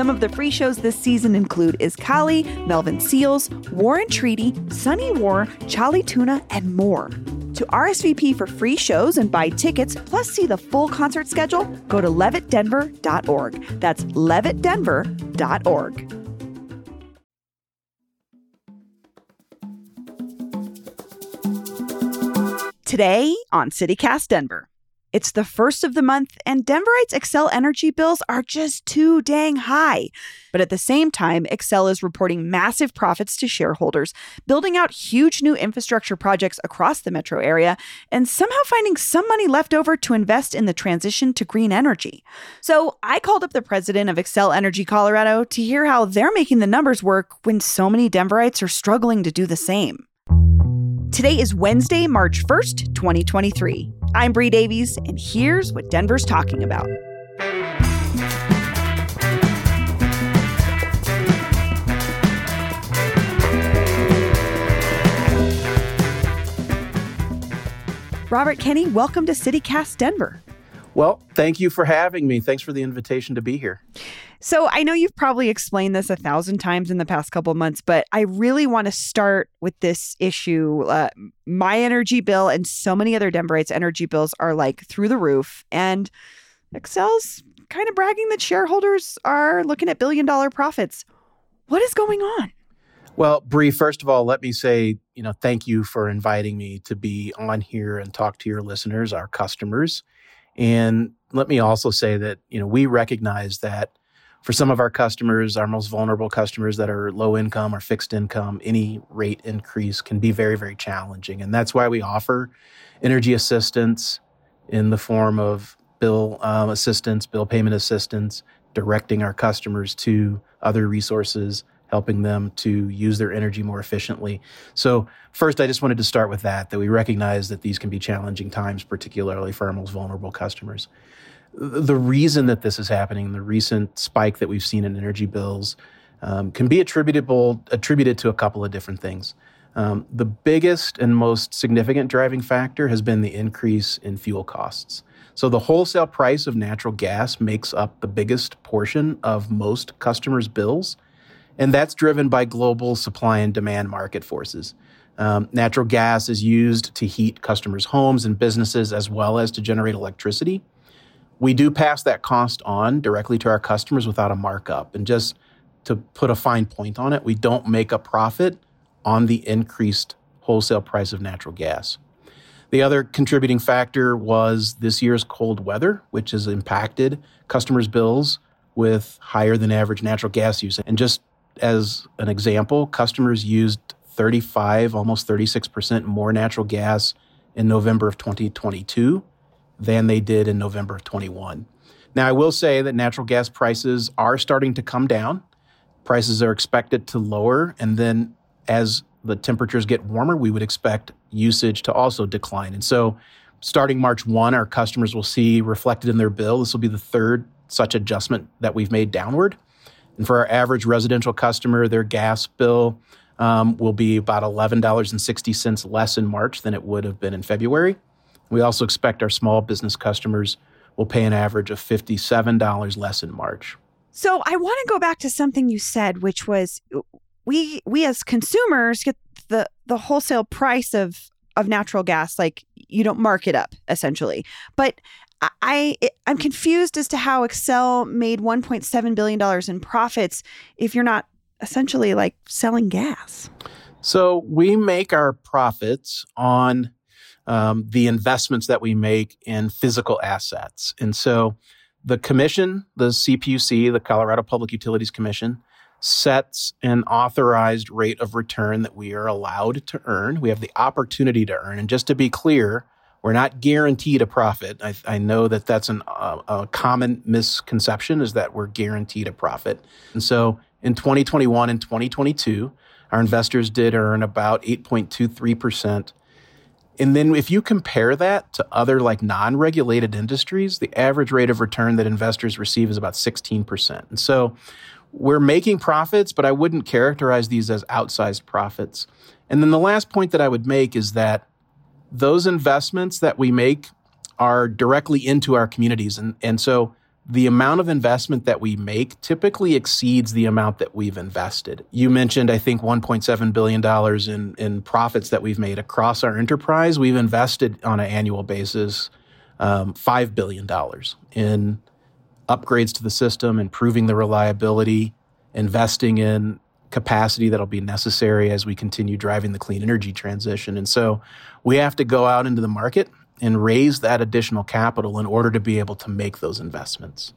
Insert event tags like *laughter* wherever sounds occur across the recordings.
Some of the free shows this season include Izcalli, Melvin Seals, War and Treaty, Sunny War, Charlie Tuna, and more. To RSVP for free shows and buy tickets, plus see the full concert schedule, go to levittdenver.org. That's levittdenver.org. Today on CityCast Denver. It's the first of the month, and Denverites' Xcel Energy bills are just too dang high. But at the same time, Xcel is reporting massive profits to shareholders, building out huge new infrastructure projects across the metro area, and somehow finding some money left over to invest in the transition to green energy. So I called up the president of Xcel Energy Colorado to hear how they're making the numbers work when so many Denverites are struggling to do the same. Today is Wednesday, March 1st, 2023. I'm Bree Davies, and here's what Denver's talking about. Robert Kenney, welcome to CityCast Denver. Well, thank you for having me. Thanks for the invitation to be here. So I know you've probably explained this a thousand times in the past couple months, but I really want to start with this issue. Uh, my energy bill and so many other Denverites' energy bills are like through the roof, and Xcel's kind of bragging that shareholders are looking at billion dollar profits. What is going on? Well, Bree, first of all, let me say, you know, thank you for inviting me to be on here and talk to your listeners, our customers. And let me also say that, you know, we recognize that for some of our customers, our most vulnerable customers that are low income or fixed income, any rate increase can be very, very challenging. And that's why we offer energy assistance in the form of bill um, assistance, bill payment assistance, directing our customers to other resources, helping them to use their energy more efficiently. So, first, I just wanted to start with that, that we recognize that these can be challenging times, particularly for our most vulnerable customers the reason that this is happening, the recent spike that we've seen in energy bills, um, can be attributable attributed to a couple of different things. Um, the biggest and most significant driving factor has been the increase in fuel costs. So the wholesale price of natural gas makes up the biggest portion of most customers' bills, and that's driven by global supply and demand market forces. Um, natural gas is used to heat customers' homes and businesses as well as to generate electricity. We do pass that cost on directly to our customers without a markup. And just to put a fine point on it, we don't make a profit on the increased wholesale price of natural gas. The other contributing factor was this year's cold weather, which has impacted customers' bills with higher than average natural gas use. And just as an example, customers used 35, almost 36% more natural gas in November of 2022 than they did in November of 21. Now, I will say that natural gas prices are starting to come down. Prices are expected to lower. And then as the temperatures get warmer, we would expect usage to also decline. And so, starting March 1, our customers will see reflected in their bill. This will be the third such adjustment that we've made downward. And for our average residential customer, their gas bill um, will be about $11.60 less in March than it would have been in February. We also expect our small business customers will pay an average of $57 less in March. So I want to go back to something you said, which was we we as consumers get the the wholesale price of of natural gas like you don't mark it up essentially. But I I'm confused as to how Xcel made 1.7 billion dollars in profits if you're not essentially like selling gas. So we make our profits on um, the investments that we make in physical assets. And so the commission, the CPUC, the Colorado Public Utilities Commission, sets an authorized rate of return that we are allowed to earn. We have the opportunity to earn. And just to be clear, we're not guaranteed a profit. I, I know that that's an, uh, a common misconception is that we're guaranteed a profit. And so in 2021 and 2022, Our investors did earn about 8.23%. And then if you compare that to other like non-regulated industries, the average rate of return that investors receive is about 16%. And so we're making profits, but I wouldn't characterize these as outsized profits. And then the last point that I would make is that those investments that we make are directly into our communities. And, and so the amount of investment that we make typically exceeds the amount that we've invested. You mentioned, I think, $1.7 billion in, in profits that we've made across our enterprise. We've invested on an annual basis um, $5 billion in upgrades to the system, improving the reliability, investing in capacity that'll be necessary as we continue driving the clean energy transition. And so we have to go out into the market and raise that additional capital in order to be able to make those investments.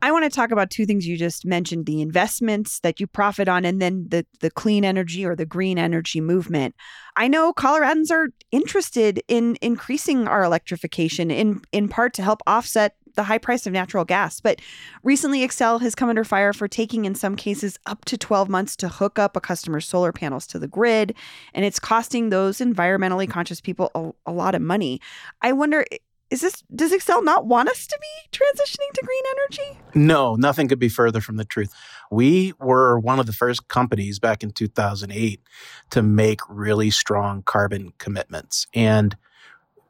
I want to talk about two things you just mentioned the investments that you profit on and then the the clean energy or the green energy movement. I know Coloradans are interested in increasing our electrification in in part to help offset the high price of natural gas. But recently, Xcel has come under fire for taking, in some cases, up to 12 months to hook up a customer's solar panels to the grid. And it's costing those environmentally conscious people a, a lot of money. I wonder. Is this does Xcel not want us to be transitioning to green energy? No, nothing could be further from the truth. We were one of the first companies back in 2008 to make really strong carbon commitments. And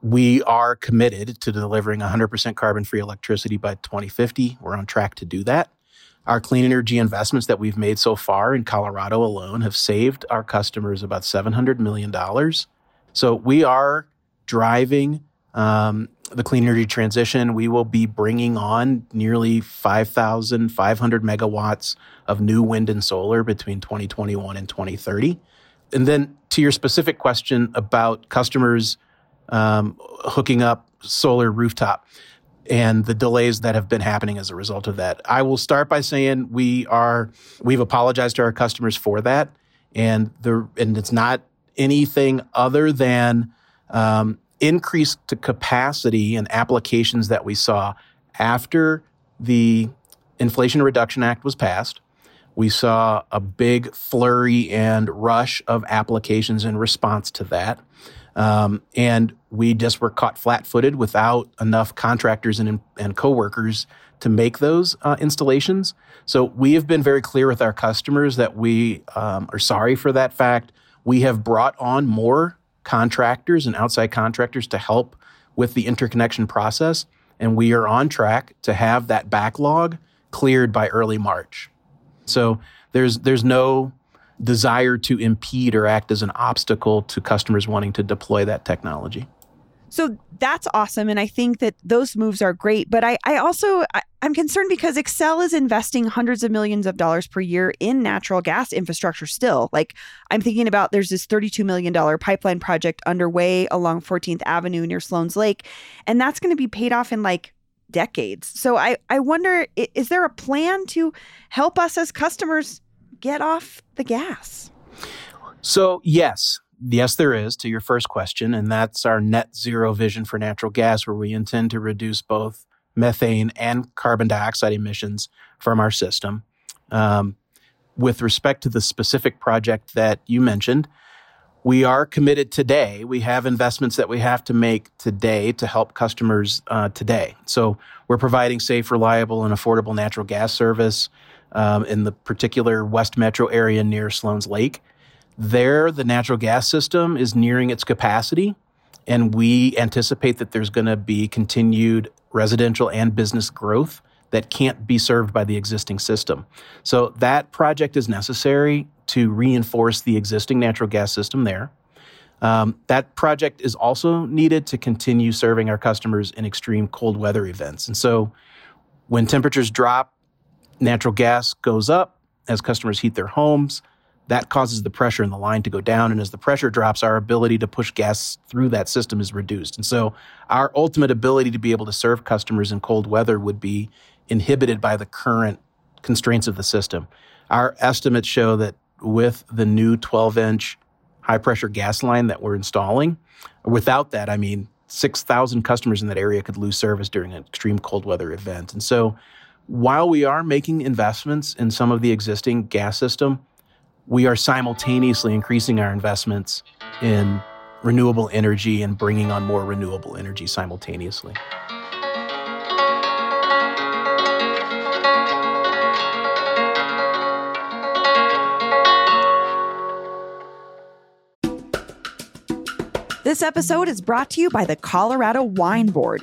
we are committed to delivering 100% carbon free electricity by 2050. We're on track to do that. Our clean energy investments that we've made so far in Colorado alone have saved our customers about $700 million. So we are driving um, the clean energy transition. We will be bringing on nearly 5,500 megawatts of new wind and solar between 2021 and 2030. And then to your specific question about customers um, hooking up solar rooftop and the delays that have been happening as a result of that. I will start by saying we are we've apologized to our customers for that, and the and it's not anything other than um, increased capacity and applications that we saw after the Inflation Reduction Act was passed. We saw a big flurry and rush of applications in response to that. Um, and we just were caught flat footed without enough contractors and, and coworkers to make those uh, installations. So we have been very clear with our customers that we um, are sorry for that fact. We have brought on more contractors and outside contractors to help with the interconnection process. And we are on track to have that backlog cleared by early March. So there's there's no desire to impede or act as an obstacle to customers wanting to deploy that technology. So that's awesome. And I think that those moves are great. But I, I also, I, am concerned because Xcel is investing hundreds of millions of dollars per year in natural gas infrastructure still. Like I'm thinking about there's this $32 million pipeline project underway along 14th Avenue near Sloan's Lake. And that's going to be paid off in like decades. So I, I wonder, is there a plan to help us as customers get off the gas? So, yes, yes, there is to your first question. And that's our net zero vision for natural gas, where we intend to reduce both methane and carbon dioxide emissions from our system. Um, with respect to the specific project that you mentioned, we are committed today. We have investments that we have to make today to help customers uh, today. So we're providing safe, reliable, and affordable natural gas service um, in the particular West Metro area near Sloan's Lake. There, the natural gas system is nearing its capacity, and we anticipate that there's going to be continued residential and business growth that can't be served by the existing system. So that project is necessary to reinforce the existing natural gas system there. Um, that project is also needed to continue serving our customers in extreme cold weather events. And so when temperatures drop natural gas goes up as customers heat their homes. That causes the pressure in the line to go down. And as the pressure drops, our ability to push gas through that system is reduced. And so our ultimate ability to be able to serve customers in cold weather would be inhibited by the current constraints of the system. Our estimates show that with the new 12 inch high pressure gas line that we're installing, without that, I mean, 6,000 customers in that area could lose service during an extreme cold weather event. And so while we are making investments in some of the existing gas system, we are simultaneously increasing our investments in renewable energy and bringing on more renewable energy simultaneously. This episode is brought to you by the Colorado Wine Board.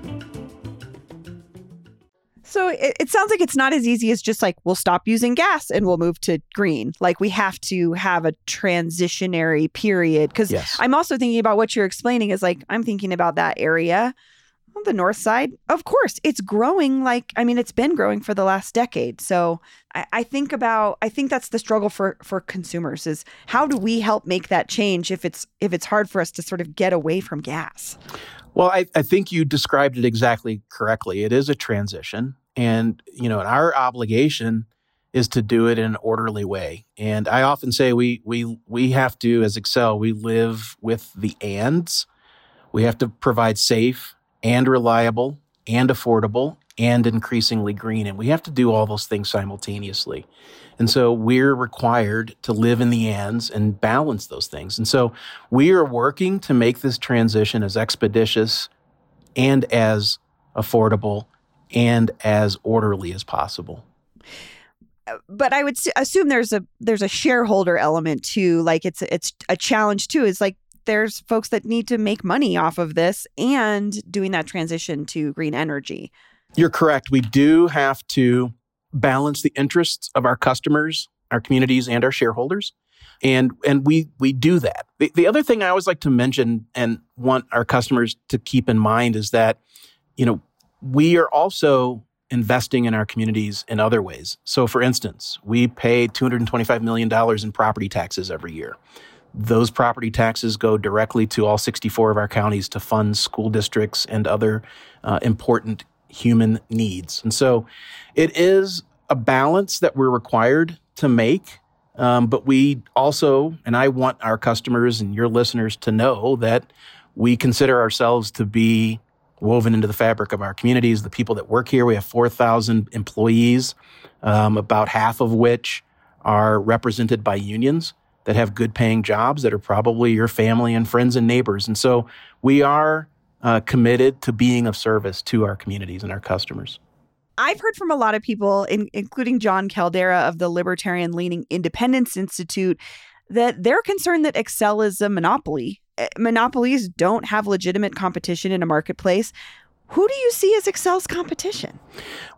So it, it, sounds like it's not as easy as just like we'll stop using gas and we'll move to green. Like we have to have a transitionary period. Because yes. I'm also thinking about what you're explaining is like I'm thinking about that area on the north side. Of course, it's growing. Like I mean, it's been growing for the last decade. So I, I think about I think that's the struggle for for consumers is how do we help make that change if it's if it's hard for us to sort of get away from gas. Well, I, I think you described it exactly correctly. It is a transition. And, you know, our obligation is to do it in an orderly way. And I often say we we we have to, as Xcel, we live with the ands. We have to provide safe and reliable and affordable and increasingly green. And we have to do all those things simultaneously. And so we're required to live in the ands and balance those things. And so we are working to make this transition as expeditious and as affordable and as orderly as possible uh, but I would assume there's a there's a shareholder element too. Like it's it's a challenge too. Is like there's folks that need to make money off of this and doing that transition to green energy. You're correct. We do have to balance the interests of our customers, our communities, and our shareholders. And and we we do that. The, the other thing I always like to mention and want our customers to keep in mind is that, you know, we are also investing in our communities in other ways. So, for instance, we pay $225 million in property taxes every year. Those property taxes go directly to all 64 of our counties to fund school districts and other uh, important human needs. And so it is a balance that we're required to make. Um, but we also, and I want our customers and your listeners to know that we consider ourselves to be woven into the fabric of our communities. The people that work here, we have 4,000 employees, um, about half of which are represented by unions that have good paying jobs that are probably your family and friends and neighbors. And so we are uh, committed to being of service to our communities and our customers. I've heard from a lot of people, in, including Jon Caldara of the Libertarian Leaning Independence Institute, that they're concerned that Xcel is a monopoly Eh, monopolies don't have legitimate competition in a marketplace. Who do you see as Xcel's competition?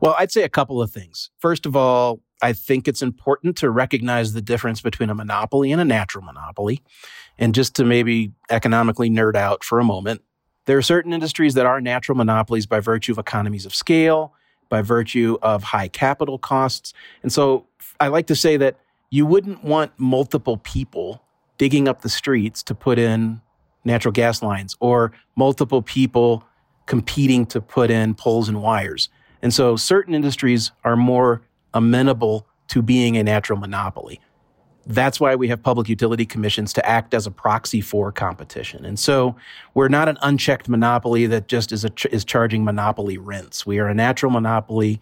Well, I'd say a couple of things. First of all, I think it's important to recognize the difference between a monopoly and a natural monopoly. And just to maybe economically nerd out for a moment, there are certain industries that are natural monopolies by virtue of economies of scale, by virtue of high capital costs. And so I like to say that you wouldn't want multiple people digging up the streets to put in natural gas lines or multiple people competing to put in poles and wires. And so certain industries are more amenable to being a natural monopoly. That's why we have public utility commissions to act as a proxy for competition. And so we're not an unchecked monopoly that just is, ch- is charging monopoly rents. We are a natural monopoly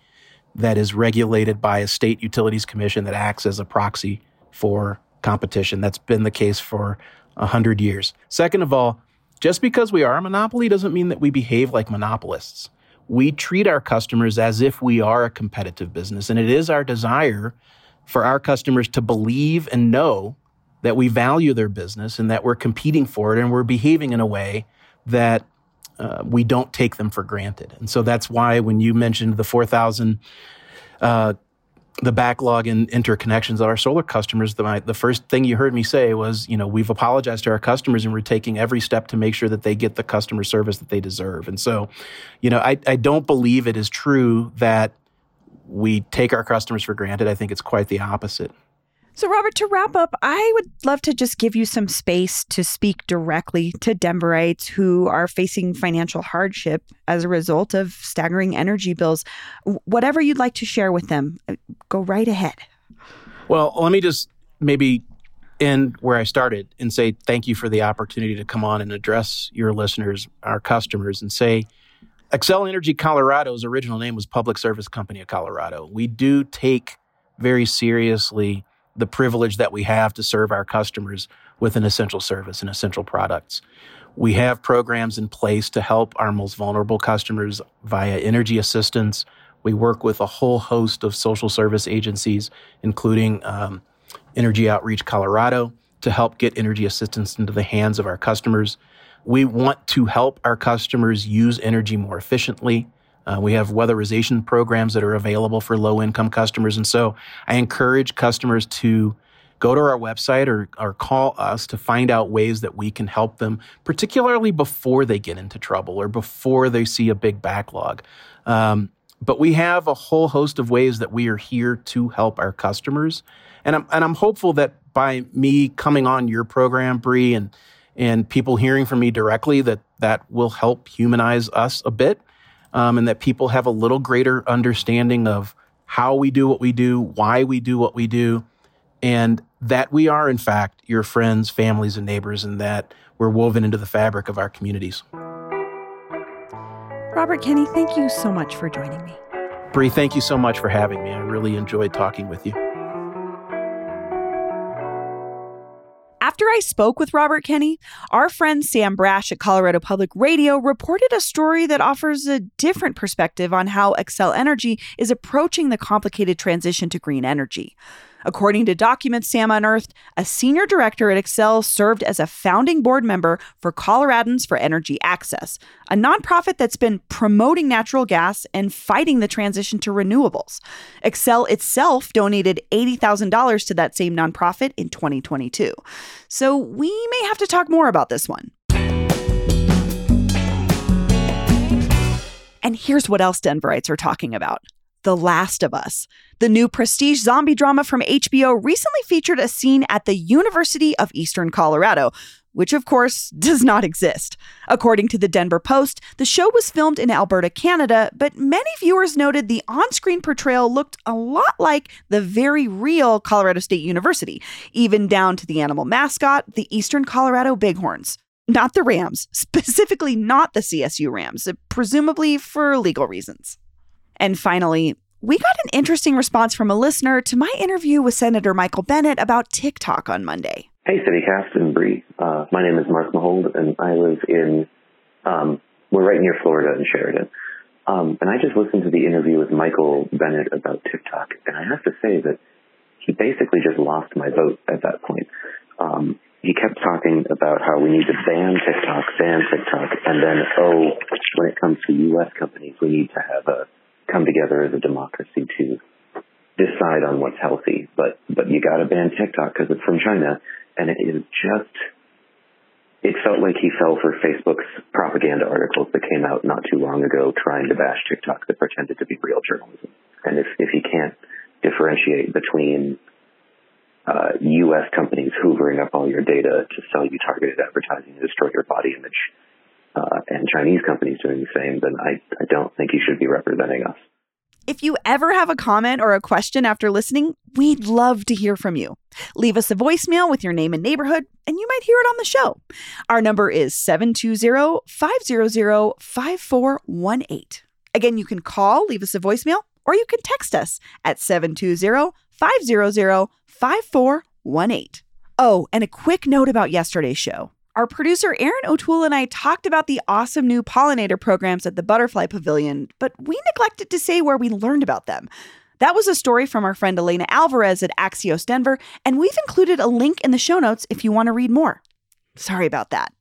that is regulated by a state utilities commission that acts as a proxy for competition. That's been the case for 100 years. Second of all, just because we are a monopoly doesn't mean that we behave like monopolists. We treat our customers as if we are a competitive business, and it is our desire for our customers to believe and know that we value their business and that we're competing for it and we're behaving in a way that uh, we don't take them for granted. And so that's why when you mentioned the 4,000 uh, the backlog and interconnections of our solar customers, the, the first thing you heard me say was, you know, we've apologized to our customers and we're taking every step to make sure that they get the customer service that they deserve. And so, you know, I, I don't believe it is true that we take our customers for granted. I think it's quite the opposite. So, Robert, to wrap up, I would love to just give you some space to speak directly to Denverites who are facing financial hardship as a result of staggering energy bills. Whatever you'd like to share with them, uh, go right ahead. Well, let me just maybe end where I started and say thank you for the opportunity to come on and address your listeners, our customers, and say, Xcel Energy Colorado's original name was Public Service Company of Colorado. We do take very seriously the privilege that we have to serve our customers with an essential service and essential products. We have programs in place to help our most vulnerable customers via energy assistance. We work with a whole host of social service agencies, including um, Energy Outreach Colorado, to help get energy assistance into the hands of our customers. We want to help our customers use energy more efficiently. Uh, we have weatherization programs that are available for low income customers. And so I encourage customers to go to our website or, or call us to find out ways that we can help them, particularly before they get into trouble or before they see a big backlog. Um, but we have a whole host of ways that we are here to help our customers. And I'm, and I'm hopeful that by me coming on your program, Bree, and, and people hearing from me directly, that that will help humanize us a bit um, and that people have a little greater understanding of how we do what we do, why we do what we do, and that we are, in fact, your friends, families, and neighbors, and that we're woven into the fabric of our communities. Robert Kenney, thank you so much for joining me. Bree, thank you so much for having me. I really enjoyed talking with you. After I spoke with Robert Kenney, our friend Sam Brasch at Colorado Public Radio reported a story that offers a different perspective on how Xcel Energy is approaching the complicated transition to green energy. According to documents Sam unearthed, a senior director at Xcel served as a founding board member for Coloradans for Energy Access, a nonprofit that's been promoting natural gas and fighting the transition to renewables. Xcel itself donated $80,000 to that same nonprofit in 2022. So we may have to talk more about this one. And here's what else Denverites are talking about. The Last of Us. The new prestige zombie drama from HBO recently featured a scene at the University of Eastern Colorado, which of course *laughs* does not exist. According to the Denver Post, the show was filmed in Alberta, Canada, but many viewers noted the on screen portrayal looked a lot like the very real Colorado State University, even down to the animal mascot, the Eastern Colorado Bighorns. Not the Rams, *laughs* specifically not the CSU Rams, presumably for legal reasons. And finally, we got an interesting response from a listener to my interview with Senator Michael Bennet about TikTok on Monday. Hey, CityCast and Bree. Uh, my name is Mark Mahold, and I live in, um, we're right near Florida in Sheridan. Um, and I just listened to the interview with Michael Bennet about TikTok, and I have to say that he basically just lost my vote at that point. Um, he kept talking about how we need to ban TikTok, ban TikTok, and then, oh, when it comes to U.S. companies, we need to have a come together as a democracy to decide on what's healthy. But but you got to ban TikTok because it's from China, and it is just. It felt like he fell for Facebook's propaganda articles that came out not too long ago trying to bash TikTok that pretended to be real journalism. And if if you can't differentiate between uh, U.S. companies hoovering up all your data to sell you targeted advertising and destroy your body image, uh, and Chinese companies doing the same, then I, I don't think you should be representing us. If you ever have a comment or a question after listening, we'd love to hear from you. Leave us a voicemail with your name and neighborhood, and you might hear it on the show. Our number is 720 500 5418. Again, you can call, leave us a voicemail, or you can text us at 720 500 5418. Oh, and a quick note about yesterday's show. Our producer Aaron O'Toole and I talked about the awesome new pollinator programs at the Butterfly Pavilion, but we neglected to say where we learned about them. That was a story from our friend Alayna Alvarez at Axios Denver, and we've included a link in the show notes if you want to read more. Sorry about that.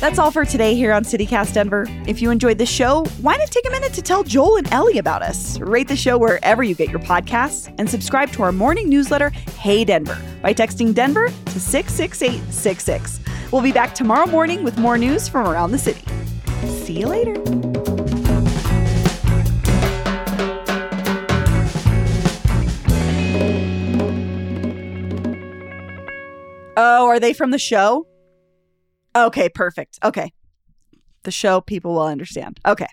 That's all for today here on CityCast Denver. If you enjoyed the show, why not take a minute to tell Joel and Ellie about us? Rate the show wherever you get your podcasts and subscribe to our morning newsletter, Hey Denver, by texting Denver to 66866. We'll be back tomorrow morning with more news from around the city. See you later. Oh, are they from the show? Okay, perfect. Okay. The show people will understand. Okay.